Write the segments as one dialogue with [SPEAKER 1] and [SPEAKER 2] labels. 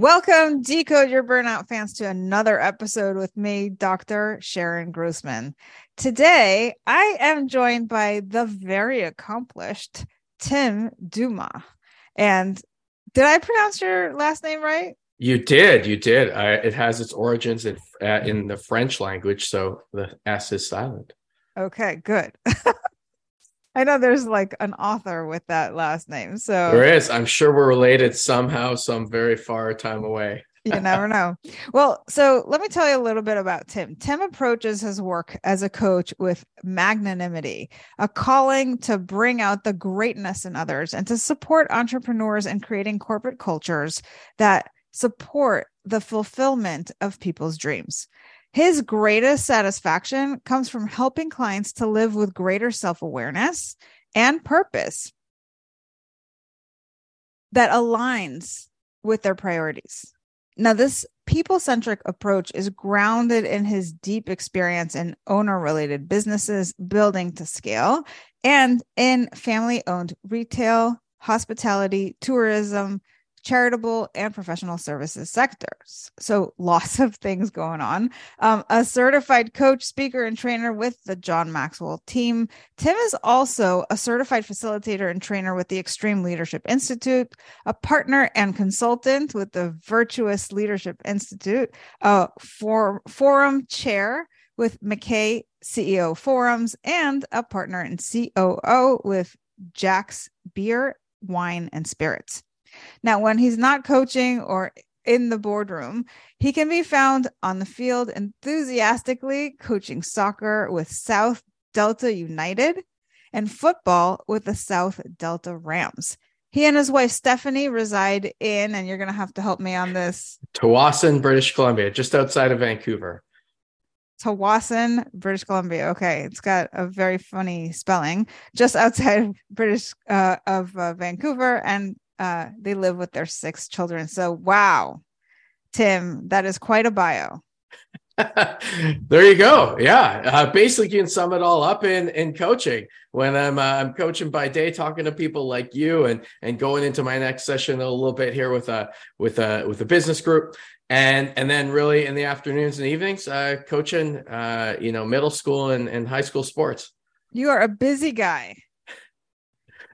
[SPEAKER 1] Welcome, Decode Your Burnout fans, to another episode with me, Dr. Sharon Grossman. Today, I am joined by the very accomplished Tim Dumas. And did I pronounce your last name right?
[SPEAKER 2] You did, you did. Uh, it has its origins in, uh, in the French language, so the S is silent.
[SPEAKER 1] Okay, good. I know there's like an author with that last name. So
[SPEAKER 2] there is. I'm sure we're related somehow, some very far time away.
[SPEAKER 1] you never know. Well, so let me tell you a little bit about Tim. Tim approaches his work as a coach with magnanimity, a calling to bring out the greatness in others and to support entrepreneurs in creating corporate cultures that support the fulfillment of people's dreams. His greatest satisfaction comes from helping clients to live with greater self awareness and purpose that aligns with their priorities. Now, this people centric approach is grounded in his deep experience in owner related businesses, building to scale, and in family owned retail, hospitality, tourism, charitable and professional services sectors. So lots of things going on. Um, a certified coach, speaker, and trainer with the John Maxwell team. Tim is also a certified facilitator and trainer with the Extreme Leadership Institute, a partner and consultant with the Virtuous Leadership Institute, a for, forum chair with McKay CEO Forums, and a partner and COO with Jack's Beer, Wine, and Spirits. Now, when he's not coaching or in the boardroom, he can be found on the field enthusiastically coaching soccer with South Delta United and football with the South Delta Rams. He and his wife Stephanie reside in, and you're going to have to help me on this.
[SPEAKER 2] Tsawwassen, British Columbia, just outside of Vancouver.
[SPEAKER 1] Tsawwassen, British Columbia. Okay, it's got a very funny spelling. Just outside of British uh, of uh, Vancouver, and uh, they live with their six children. So, wow, Tim, that is quite a bio.
[SPEAKER 2] there you go. Yeah, uh, basically, you can sum it all up in in coaching. When I'm uh, I'm coaching by day, talking to people like you, and and going into my next session a little bit here with a with a with a business group, and and then really in the afternoons and evenings, uh, coaching, uh, you know, middle school and, and high school sports.
[SPEAKER 1] You are a busy guy.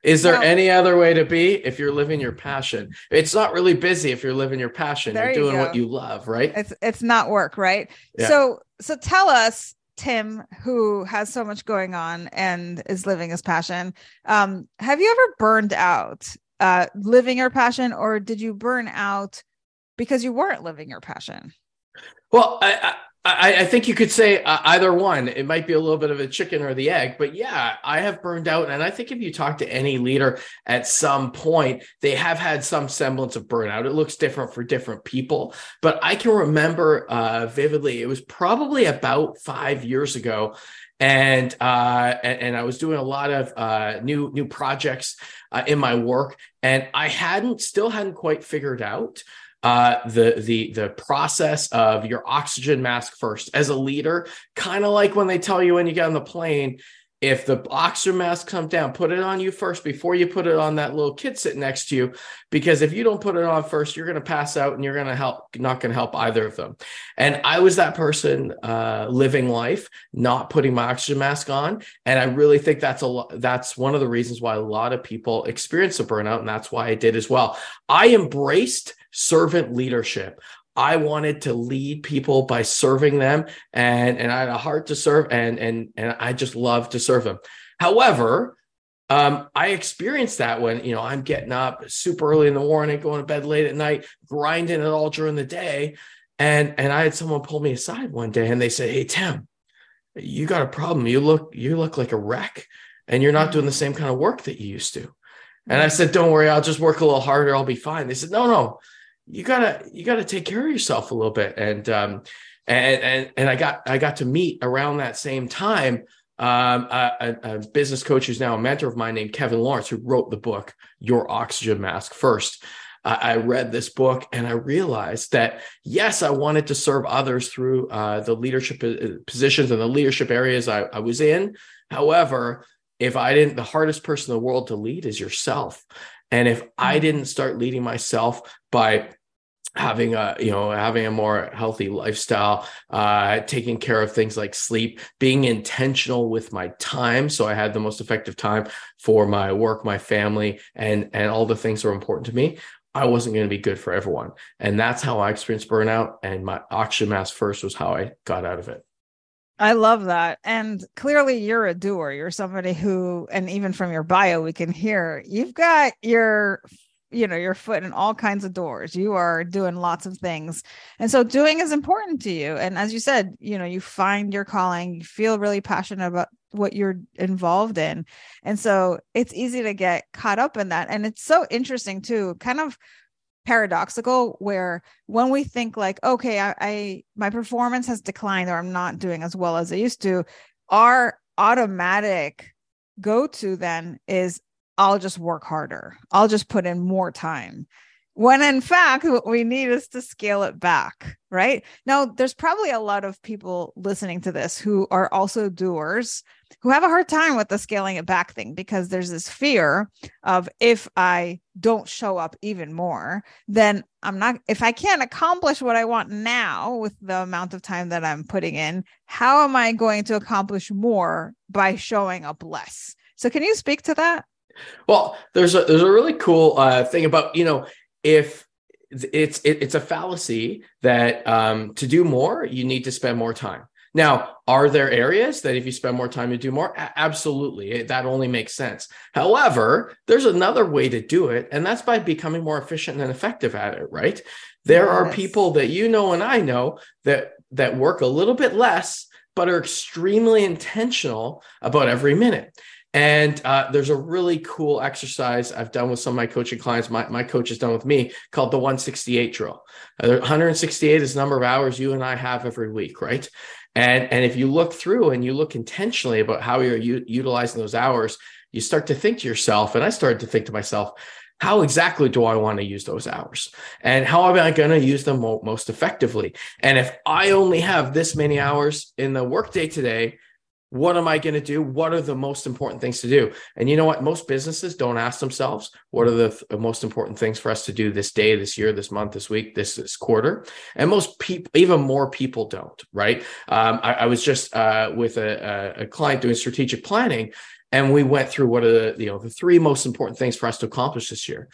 [SPEAKER 2] Is there any other way to be if you're living your passion? It's not really busy if you're living your passion. You're doing you what you love, right?
[SPEAKER 1] It's it's not work, right? Yeah. So so tell us, Tim, who has so much going on and is living his passion. Um, have you ever burned out uh living your passion, or did you burn out because you weren't living your passion?
[SPEAKER 2] Well, I, I, I, think you could say uh, either one. It might be a little bit of a chicken or the egg, but yeah, I have burned out. And I think if you talk to any leader at some point, they have had some semblance of burnout. It looks different for different people, but I can remember uh, vividly, it was probably about five years ago. And, uh, and, and I was doing a lot of uh, new new projects uh, in my work, and I hadn't still hadn't quite figured out uh, the the the process of your oxygen mask first as a leader, kind of like when they tell you when you get on the plane, if the oxygen mask comes down, put it on you first before you put it on that little kid sitting next to you. Because if you don't put it on first, you're going to pass out and you're going to help, not going to help either of them. And I was that person uh, living life, not putting my oxygen mask on. And I really think that's a lot, that's one of the reasons why a lot of people experience a burnout. And that's why I did as well. I embraced servant leadership. I wanted to lead people by serving them and and I had a heart to serve and and and I just love to serve them. However, um, I experienced that when you know I'm getting up super early in the morning, going to bed late at night, grinding it all during the day, and and I had someone pull me aside one day and they said, "Hey Tim, you got a problem. You look you look like a wreck, and you're not doing the same kind of work that you used to." And I said, "Don't worry, I'll just work a little harder. I'll be fine." They said, "No, no, you gotta you gotta take care of yourself a little bit and um and and and i got i got to meet around that same time um a, a business coach who's now a mentor of mine named kevin lawrence who wrote the book your oxygen mask first I read this book and I realized that yes, I wanted to serve others through uh, the leadership uh, positions and the leadership areas I, I was in. However, if I didn't, the hardest person in the world to lead is yourself. And if I mm-hmm. didn't start leading myself by having a you know having a more healthy lifestyle uh taking care of things like sleep being intentional with my time. So i had the most effective time for my work my family and and all the things that are important to me. I wasn't going to be good for everyone. And that's how i experienced burnout and my oxygen mask first was how i got out of it
[SPEAKER 1] I love that. And clearly you're a doer. You're somebody who, and even from your bio, we can hear you've got your, you know, your foot in all kinds of doors. You are doing lots of things. And so doing is important to you. And as you said, you know, you find your calling, you feel really passionate about what you're involved in. And so it's easy to get caught up in that. And it's so interesting too, kind of paradoxical where when we think like okay I, I, my performance has declined or i'm not doing as well as i used to our automatic go to then is i'll just work harder. I'll just put in more time. When in fact what we need is to scale it back right? Now there's probably a lot of people listening to this who are also doers who have a hard time with the scaling it back thing because there's this fear of if i don't show up even more then i'm not if i can't accomplish what i want now with the amount of time that i'm putting in how am i going to accomplish more by showing up less? So can you speak to that?
[SPEAKER 2] Well there's a there's a really cool uh, thing about you know if it's it, it's a fallacy that um, to do more you need to spend more time now are there areas that if you spend more time you do more A- absolutely it, that only makes sense however there's another way to do it and that's by becoming more efficient and effective at it right there yes. are people that you know and i know that that work a little bit less but are extremely intentional about every minute and uh, there's a really cool exercise I've done with some of my coaching clients. My, my coach has done with me called the 168 drill. Uh, 168 is the number of hours you and I have every week, right? And, and if you look through and you look intentionally about how you're u- utilizing those hours, you start to think to yourself, and I started to think to myself, how exactly do I want to use those hours? And how am I going to use them mo- most effectively? And if I only have this many hours in the workday today, what am I going to do? What are the most important things to do? And you know what? Most businesses don't ask themselves, what are the th- most important things for us to do this day, this year, this month, this week, this, this quarter? And most people, even more people don't, right? Um, I, I, was just uh, with a, a client doing strategic planning, and we went through what are the, you know, the three most important things for us to accomplish this year.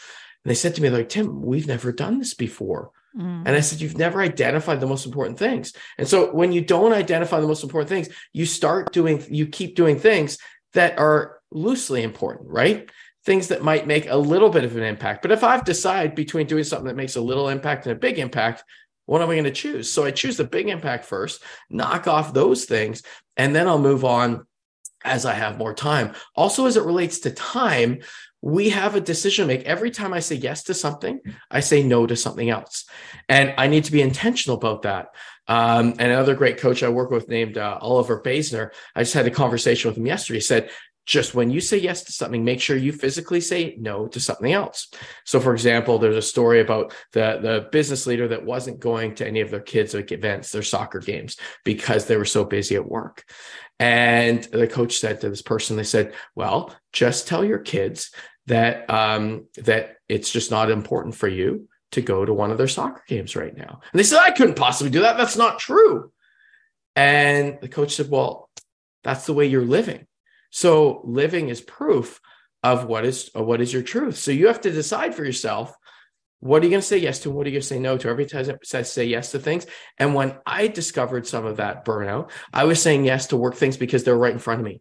[SPEAKER 2] And they said to me, like, Tim, we've never done this before. Mm. And I said, You've never identified the most important things. And so when you don't identify the most important things, you start doing, you keep doing things that are loosely important, right? Things that might make a little bit of an impact. But if I've decided between doing something that makes a little impact and a big impact, what am I going to choose? So I choose the big impact first, knock off those things, and then I'll move on as I have more time. Also, as it relates to time, we have a decision to make. Every time I say yes to something, I say no to something else. And I need to be intentional about that. Um, and another great coach I work with named uh, Oliver Basner, I just had a conversation with him yesterday. He said, just when you say yes to something, make sure you physically say no to something else. So, for example, there's a story about the, the business leader that wasn't going to any of their kids' events, their soccer games, because they were so busy at work. And the coach said to this person, they said, Well, just tell your kids that um, that it's just not important for you to go to one of their soccer games right now. And they said, I couldn't possibly do that. That's not true. And the coach said, Well, that's the way you're living. So living is proof of what is of what is your truth. So you have to decide for yourself what are you going to say yes to? What are you going to say no to? Every time I say yes to things. And when I discovered some of that burnout, I was saying yes to work things because they're right in front of me.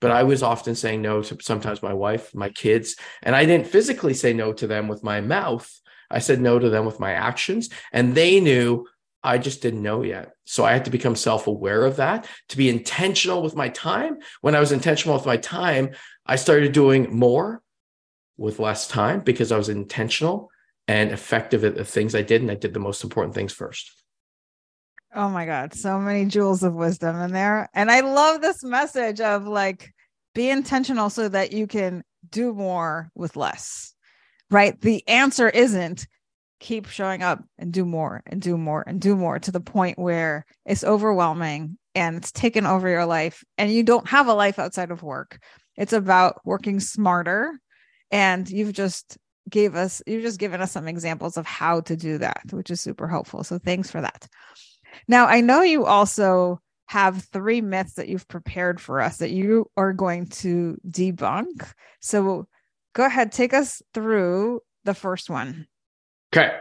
[SPEAKER 2] But I was often saying no to sometimes my wife, my kids, and I didn't physically say no to them with my mouth. I said no to them with my actions, and they knew I just didn't know yet. So I had to become self aware of that to be intentional with my time. When I was intentional with my time, I started doing more with less time because I was intentional and effective at the things I did. And I did the most important things first.
[SPEAKER 1] Oh my God. So many jewels of wisdom in there. And I love this message of like, be intentional so that you can do more with less, right? The answer isn't keep showing up and do more and do more and do more to the point where it's overwhelming and it's taken over your life and you don't have a life outside of work. It's about working smarter. And you've just gave us, you've just given us some examples of how to do that, which is super helpful. So thanks for that. Now, I know you also have three myths that you've prepared for us that you are going to debunk. So go ahead, take us through the first one.
[SPEAKER 2] Okay.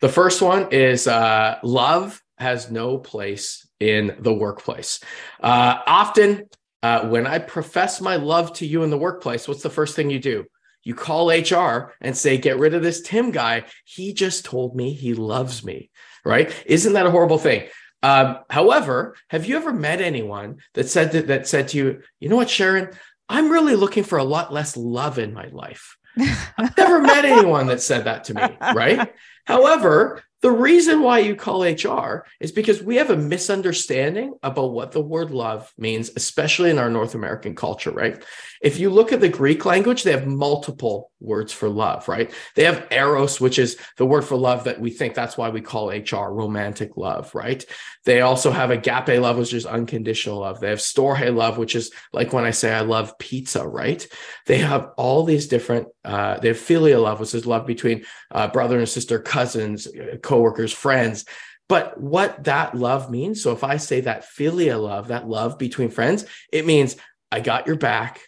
[SPEAKER 2] The first one is uh, love has no place in the workplace. Uh, often, uh, when I profess my love to you in the workplace, what's the first thing you do? You call HR and say, get rid of this Tim guy. He just told me he loves me, right? Isn't that a horrible thing? Um, however, have you ever met anyone that said that, that said to you, you know what, Sharon, I'm really looking for a lot less love in my life. I've never met anyone that said that to me, right? However, the reason why you call HR is because we have a misunderstanding about what the word love means, especially in our North American culture, right? If you look at the Greek language, they have multiple words for love, right? They have eros, which is the word for love that we think that's why we call HR romantic love, right? They also have agape love, which is unconditional love. They have storge love, which is like when I say I love pizza, right? They have all these different, uh, they have filial love, which is love between uh, brother and sister, cousins, coworkers, friends. But what that love means, so if I say that philia love, that love between friends, it means I got your back.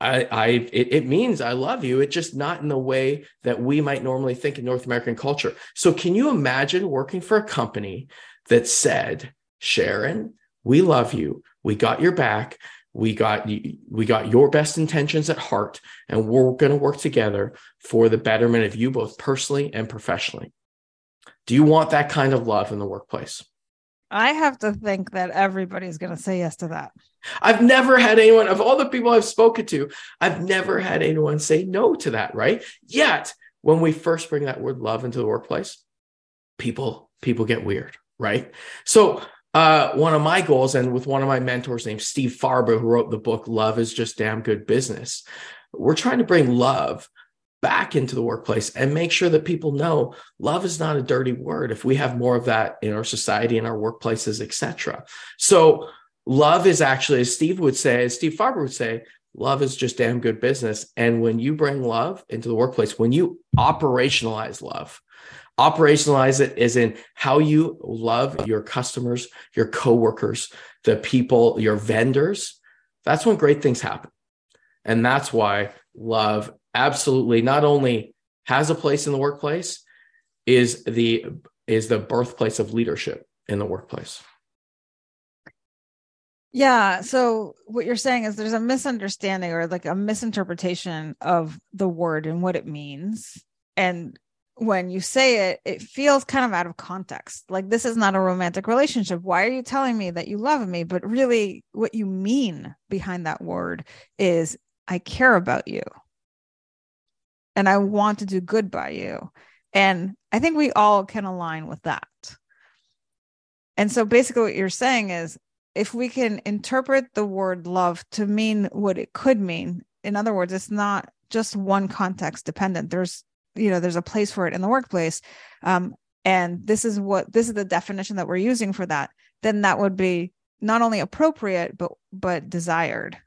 [SPEAKER 2] I, I it, it means I love you. It's just not in the way that we might normally think in North American culture. So can you imagine working for a company that said, Sharon, we love you. We got your back. We got we got your best intentions at heart, and we're going to work together for the betterment of you both personally and professionally. Do you want that kind of love in the workplace?
[SPEAKER 1] I have to think that everybody's going to say yes to that.
[SPEAKER 2] I've never had anyone of all the people I've spoken to, I've never had anyone say no to that, right? Yet, when we first bring that word love into the workplace, people people get weird, right? So, uh, one of my goals, and with one of my mentors named Steve Farber, who wrote the book Love is Just Damn Good Business, we're trying to bring love back into the workplace and make sure that people know love is not a dirty word if we have more of that in our society in our workplaces etc so love is actually as steve would say as steve farber would say love is just damn good business. And when you bring love into the workplace when you operationalize love operationalize it is in how you love your customers your coworkers the people your vendors that's when great things happen. And that's why love absolutely not only has a place in the workplace is the is the birthplace of leadership in the workplace.
[SPEAKER 1] Yeah so what you're saying is there's a misunderstanding or like a misinterpretation of the word and what it means. And when you say it it feels kind of out of context. Like this is not a romantic relationship. Why are you telling me that you love me? But really what you mean behind that word is i care about you and I want to do good by you. And I think we all can align with that. And so basically, what you're saying is if we can interpret the word love to mean what it could mean, in other words, it's not just one context dependent. There's, you know, there's a place for it in the workplace. Um, and this is what this is the definition that we're using for that, then that would be not only appropriate, but but desired.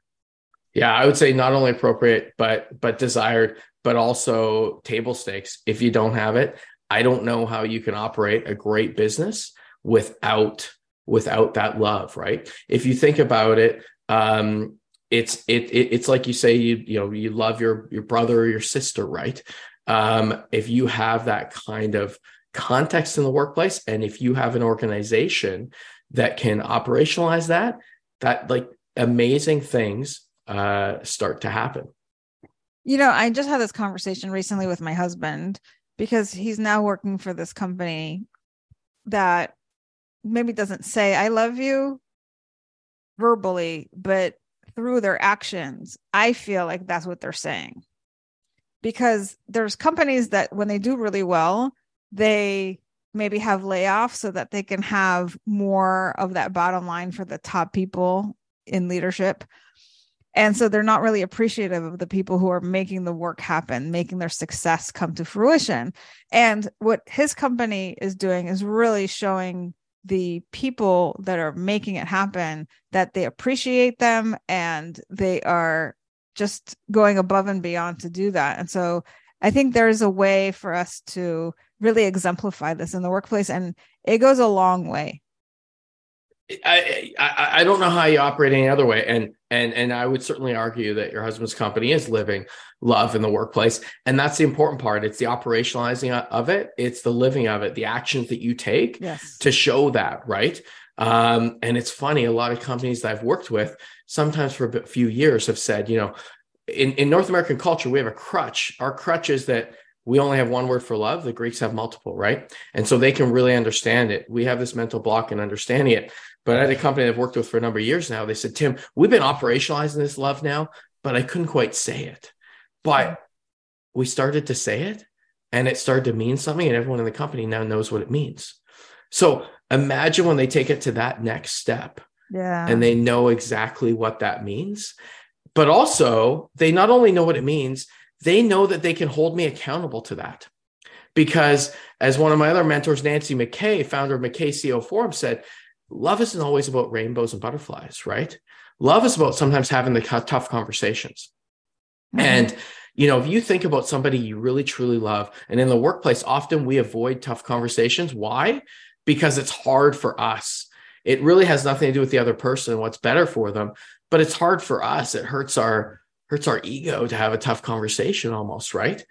[SPEAKER 2] Yeah, I would say not only appropriate, but but desired, but also table stakes. If you don't have it, I don't know how you can operate a great business without without that love, right? If you think about it, um, it's it, it, it's like you say you you know you love your your brother or your sister, right? Um, if you have that kind of context in the workplace, and if you have an organization that can operationalize that, that like amazing things uh, start to happen.
[SPEAKER 1] You know, I just had this conversation recently with my husband because he's now working for this company that maybe doesn't say I love you verbally, but through their actions, I feel like that's what they're saying. Because there's companies that when they do really well, they maybe have layoffs so that they can have more of that bottom line for the top people in leadership. And so they're not really appreciative of the people who are making the work happen, making their success come to fruition. And what his company is doing is really showing the people that are making it happen that they appreciate them and they are just going above and beyond to do that. And so I think there's a way for us to really exemplify this in the workplace and it goes a long way.
[SPEAKER 2] I, I, I don't know how you operate any other way, and and and I would certainly argue that your husband's company is living love in the workplace, and that's the important part. It's the operationalizing of it, it's the living of it, the actions that you take
[SPEAKER 1] yes.
[SPEAKER 2] to show that, right? Um, and it's funny, a lot of companies that I've worked with, sometimes for a few years, have said, you know, in in North American culture, we have a crutch. Our crutch is that we only have one word for love. The Greeks have multiple, right? And so they can really understand it. We have this mental block in understanding it. But at a company I've worked with for a number of years now, they said, Tim, we've been operationalizing this love now, but I couldn't quite say it. But hmm. we started to say it and it started to mean something, and everyone in the company now knows what it means. So imagine when they take it to that next step.
[SPEAKER 1] Yeah.
[SPEAKER 2] And they know exactly what that means. But also, they not only know what it means, they know that they can hold me accountable to that. Because as one of my other mentors, Nancy McKay, founder of McKay CEO Forum, said, love isn't always about rainbows and butterflies, right? Love is about sometimes having the tough conversations. Mm-hmm. And you know, if you think about somebody you really truly love, and in the workplace, often we avoid tough conversations. Why? Because it's hard for us. It really has nothing to do with the other person and what's better for them, but it's hard for us. It hurts our hurts our ego to have a tough conversation almost, right?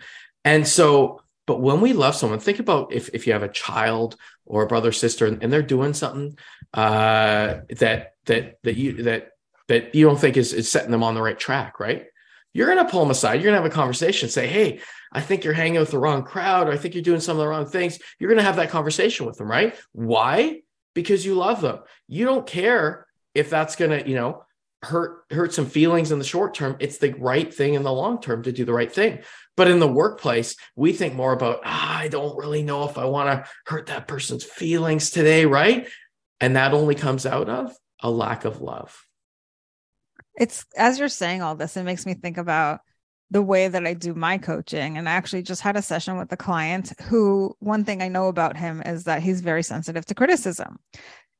[SPEAKER 2] And so, but when we love someone, think about if if you have a child or a brother sister and, and they're doing something uh, that that that you that that you don't think is, is setting them on the right track, right? You're gonna pull them aside. You're gonna have a conversation. Say, hey, I think you're hanging with the wrong crowd. Or I think you're doing some of the wrong things. You're gonna have that conversation with them, right? Why? Because you love them. You don't care if that's gonna, you know, hurt hurt some feelings in the short term. It's the right thing in the long term to do the right thing. But in the workplace, we think more about, ah, I don't really know if I want to hurt that person's feelings today, right? And that only comes out of a lack of love.
[SPEAKER 1] It's as you're saying all this, it makes me think about the way that I do my coaching. And I actually just had a session with a client who one thing I know about him is that he's very sensitive to criticism.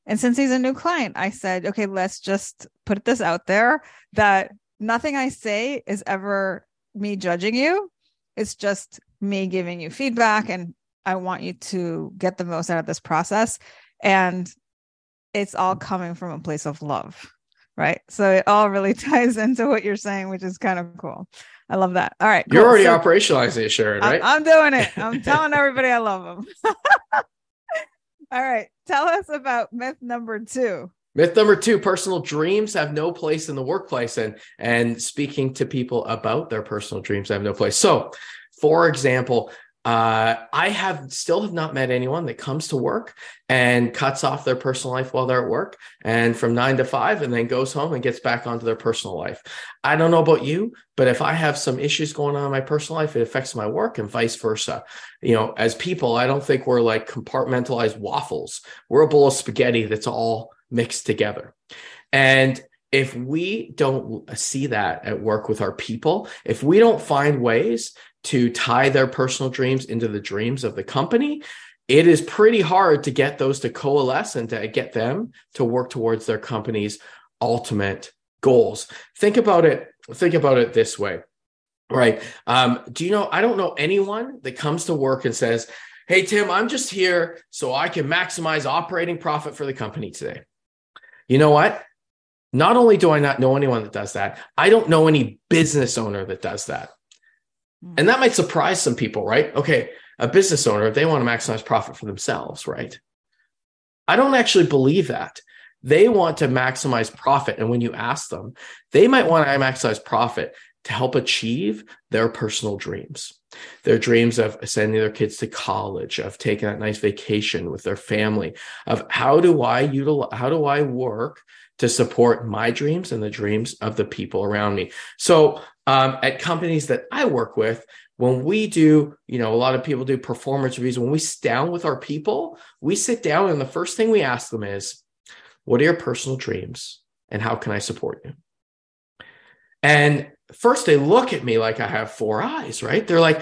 [SPEAKER 1] And since he's a new client, I said, okay, let's just put this out there that nothing I say is ever me judging you. It's just me giving you feedback and I want you to get the most out of this process. And it's all coming from a place of love. Right. So it all really ties into what you're saying, which is kind of cool. I love that. All right.
[SPEAKER 2] You're already so, operationalizing it, Sharon, right?
[SPEAKER 1] I'm, I'm doing it. I'm telling everybody I love them. all right. Tell us about myth number two.
[SPEAKER 2] Myth number two: personal dreams have no place in the workplace, and and speaking to people about their personal dreams have no place. So, for example, uh, I have still have not met anyone that comes to work and cuts off their personal life while they're at work and from nine to five and then goes home and gets back onto their personal life. I don't know about you, but if I have some issues going on in my personal life, it affects my work and vice versa. You know, as people, I don't think we're like compartmentalized waffles. We're a bowl of spaghetti that's all mixed together. And if we don't see that at work with our people, if we don't find ways to tie their personal dreams into the dreams of the company, it is pretty hard to get those to coalesce and to get them to work towards their company's ultimate goals. Think about it. Think about it this way, right? Um, do you know? I don't know anyone that comes to work and says, "Hey Tim, I'm just here so I can maximize operating profit for the company today." You know what? Not only do I not know anyone that does that, I don't know any business owner that does that. Hmm. And that might surprise some people, right? Okay, a business owner, they want to maximize profit for themselves, right? I don't actually believe that. They want to maximize profit. And when you ask them, they might want to maximize profit to help achieve their personal dreams, their dreams of sending their kids to college, of taking that nice vacation with their family, of how do I utilize, how do I work to support my dreams and the dreams of the people around me. So um, at companies that I work with, when we do, you know, a lot of people do performance reviews. When we sit down with our people, we sit down and the first thing we ask them is, what are your personal dreams and how can I support you? And first they look at me like I have four eyes, right? They're like,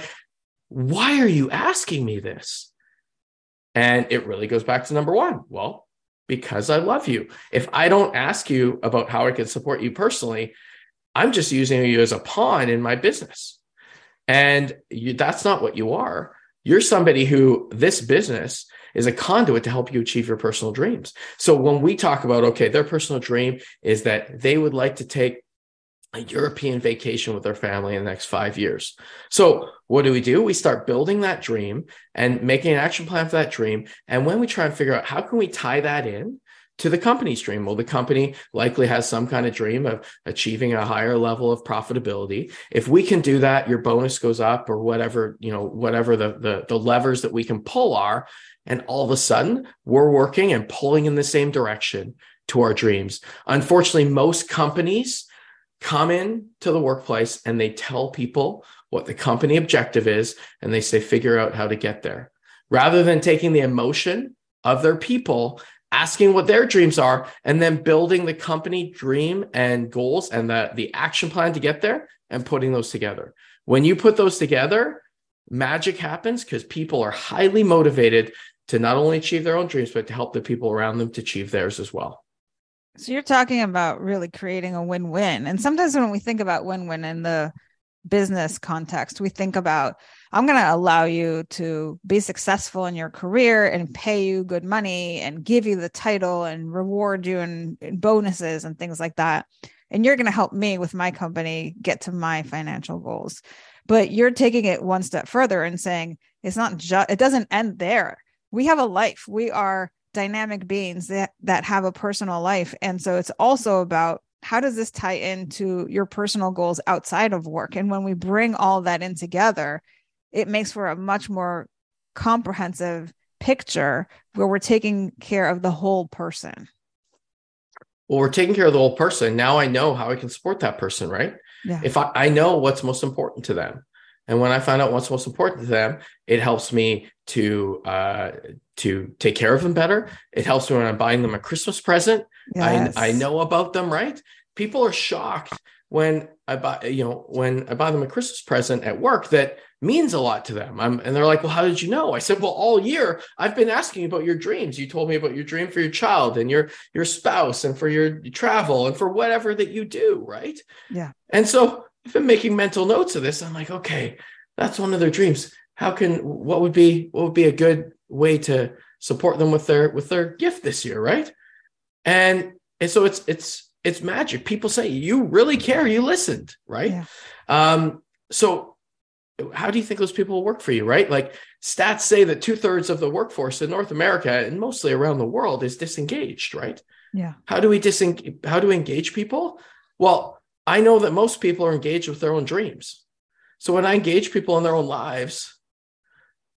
[SPEAKER 2] why are you asking me this? And it really goes back to number one. Well, because I love you. If I don't ask you about how I can support you personally, I'm just using you as a pawn in my business. And you, that's not what you are. You're somebody who this business is a conduit to help you achieve your personal dreams. So when we talk about, okay, their personal dream is that they would like to take a European vacation with their family in the next five years. So, what do we do? We start building that dream and making an action plan for that dream. And when we try and figure out how can we tie that in to the company's dream, well, the company likely has some kind of dream of achieving a higher level of profitability. If we can do that, your bonus goes up or whatever, you know, whatever the, the, the levers that we can pull are. And all of a sudden, we're working and pulling in the same direction to our dreams. Unfortunately, most companies come in to the workplace and they tell people what the company objective is and they say figure out how to get there. Rather than taking the emotion of their people asking what their dreams are and then building the company dream and goals and the, the action plan to get there and putting those together. When you put those together magic happens because people are highly motivated to not only achieve their own dreams but to help the people around them to achieve theirs as well
[SPEAKER 1] so you're talking about really creating a win-win. And sometimes when we think about win-win in the business context, we think about I'm going to allow you to be successful in your career and pay you good money and give you the title and reward you and, bonuses and things like that. And you're going to help me with my company get to my financial goals. But you're taking it one step further and saying it's not just, it doesn't end there. We have a life. We are dynamic beings that that have a personal life. And so it's also about how does this tie into your personal goals outside of work? And when we bring all that in together it makes for a much more comprehensive picture where we're taking care of the whole person.
[SPEAKER 2] Well we're taking care of the whole person. Now i know how i can support that person right? Yeah. if I, I know what's most important to them. And when I find out what's most important to them, it helps me to uh, to take care of them better. It helps me when I'm buying them a Christmas present. Yes. I, I know about them, right? People are shocked when I buy, you know, when I buy them a Christmas present at work that means a lot to them. I'm, and they're like, well, how did you know? I said, well, all year I've been asking about your dreams. You told me about your dream for your child and your, your spouse and for your travel and for whatever that you do. Right.
[SPEAKER 1] Yeah.
[SPEAKER 2] And so I've been making mental notes of this. I'm like, okay, that's one of their dreams. How can, what would be, what would be a good way to support them with their, with their gift this year. Right. And, and so it's, it's, it's magic. People say you really care. You listened. Right. Yeah. Um, so how do you think those people will work for you, right? Like stats say that two thirds of the workforce in North America and mostly around the world is disengaged, right?
[SPEAKER 1] Yeah.
[SPEAKER 2] How do we disengage? How do we engage people? Well, I know that most people are engaged with their own dreams. So when I engage people in their own lives,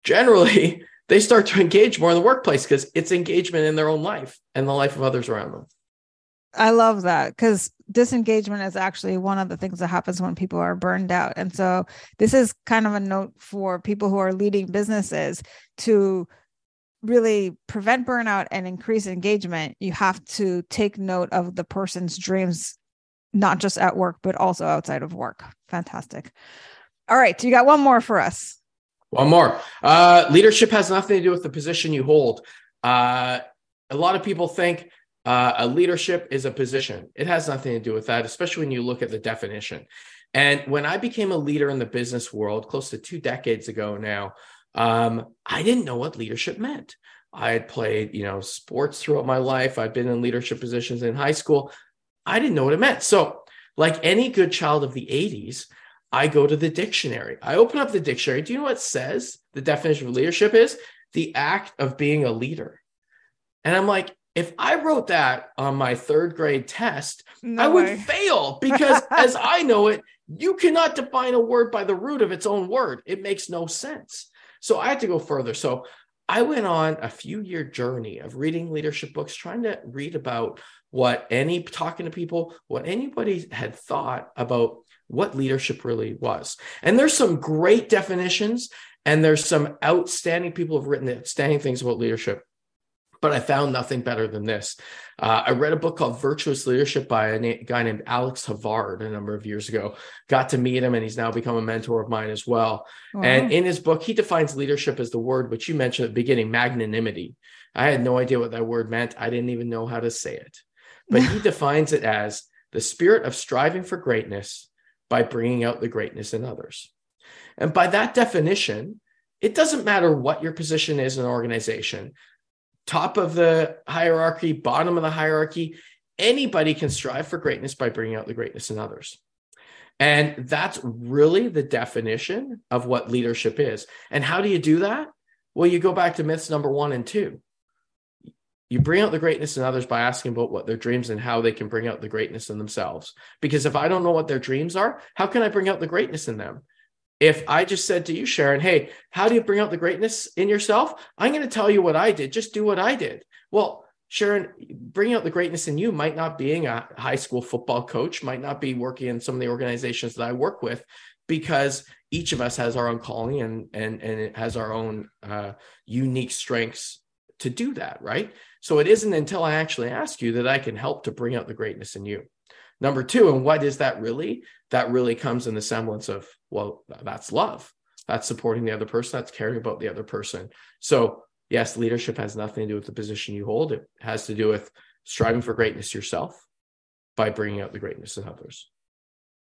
[SPEAKER 2] generally they start to engage more in the workplace because it's engagement in their own life and the life of others around them.
[SPEAKER 1] I love that because disengagement is actually one of the things that happens when people are burned out. And so this is kind of a note for people who are leading businesses to really prevent burnout and increase engagement, you have to take note of the person's dreams, not just at work, but also outside of work. Fantastic. All right. You got one more for us.
[SPEAKER 2] One more. Uh, leadership has nothing to do with the position you hold. Uh, a lot of people think uh, a leadership is a position. It has nothing to do with that, especially when you look at the definition. And when I became a leader in the business world close to two decades ago now, um, I didn't know what leadership meant. I had played, you know, sports throughout my life. I've been in leadership positions in high school. I didn't know what it meant. So, like any good child of the 80s, I go to the dictionary. I open up the dictionary. Do you know what it says? The definition of leadership is the act of being a leader. And I'm like, if I wrote that on my third grade test, no I would way. fail because, as I know it, you cannot define a word by the root of its own word. It makes no sense. So I had to go further. So I went on a few year journey of reading leadership books, trying to read about what any talking to people, what anybody had thought about what leadership really was. And there's some great definitions, and there's some outstanding people who have written outstanding things about leadership but I found nothing better than this. Uh, I read a book called Virtuous Leadership by a na- guy named Alex Havard a number of years ago. Got to meet him, and he's now become a mentor of mine as well. Wow. And in his book, he defines leadership as the word which you mentioned at the beginning magnanimity. I had no idea what that word meant. I didn't even know how to say it. But he defines it as the spirit of striving for greatness by bringing out the greatness in others. And by that definition, it doesn't matter what your position is in an organization top of the hierarchy, bottom of the hierarchy. Anybody can strive for greatness by bringing out the greatness in others. And that's really the definition of what leadership is. And how do you do that? Well, you go back to myths number one and two. You bring out the greatness in others by asking about what their dreams and how they can bring out the greatness in themselves. Because if I don't know what their dreams are, how can I bring out the greatness in them? if I just said to you, Sharon, hey, how do you bring out the greatness in yourself? I'm going to tell you what I did. Just do what I did. Well, Sharon, bringing out the greatness in you might not being a high school football coach, might not be working in some of the organizations that I work with, because each of us has our own calling and and and it has our own uh, unique strengths to do that, right? So it isn't until I actually ask you that I can help to bring out the greatness in you. Number two, and what is that really? That really comes in the semblance of, well, that's love. That's supporting the other person. That's caring about the other person. So, yes, leadership has nothing to do with the position you hold. It has to do with striving for greatness yourself by bringing out the greatness in others.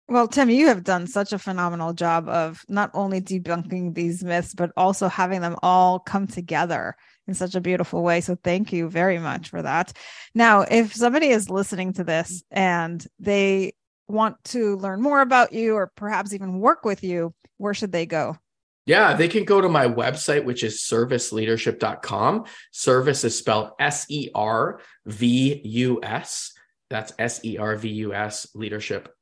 [SPEAKER 1] Well, Tim, you have done such a phenomenal job of not only debunking these myths, but also having them all come together in such a beautiful way. So thank you very much for that. Now, if somebody is listening to this and they want to learn more about you or perhaps even work with you, where should they go?
[SPEAKER 2] Yeah, they can go to my website, which is servusleadership.com. Servus is spelled S E R V U S. That's S E R V U S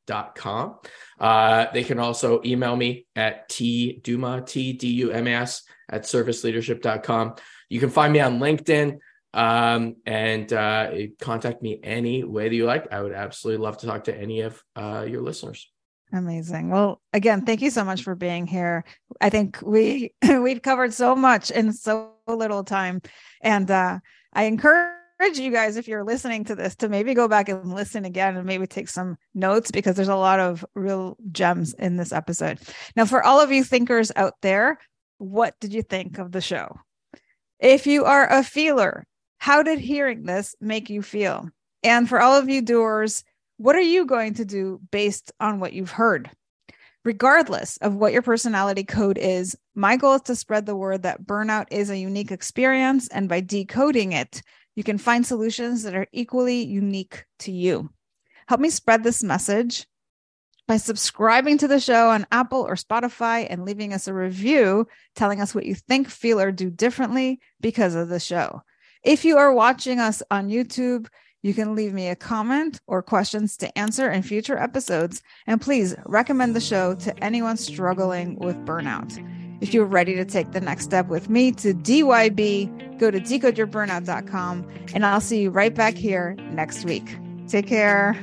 [SPEAKER 2] leadership.com. Uh, they can also email me at T Dumas, T D U M A S, at servusleadership.com. You can find me on LinkedIn um, and uh, contact me any way that you like. I would absolutely love to talk to any of uh, your listeners.
[SPEAKER 1] Amazing. Well, again, thank you so much for being here. I think we we've covered so much in so little time, and uh, I encourage you guys if you're listening to this to maybe go back and listen again and maybe take some notes because there's a lot of real gems in this episode. Now, for all of you thinkers out there, what did you think of the show? If you are a feeler, how did hearing this make you feel? And for all of you doers, what are you going to do based on what you've heard? Regardless of what your personality code is, my goal is to spread the word that burnout is a unique experience. And by decoding it, you can find solutions that are equally unique to you. Help me spread this message by subscribing to the show on Apple or Spotify and leaving us a review telling us what you think, feel, or do differently because of the show. If you are watching us on YouTube, you can leave me a comment or questions to answer in future episodes. And please recommend the show to anyone struggling with burnout. If you're ready to take the next step with me to DYB, go to decodeyourburnout.com and I'll see you right back here next week. Take care.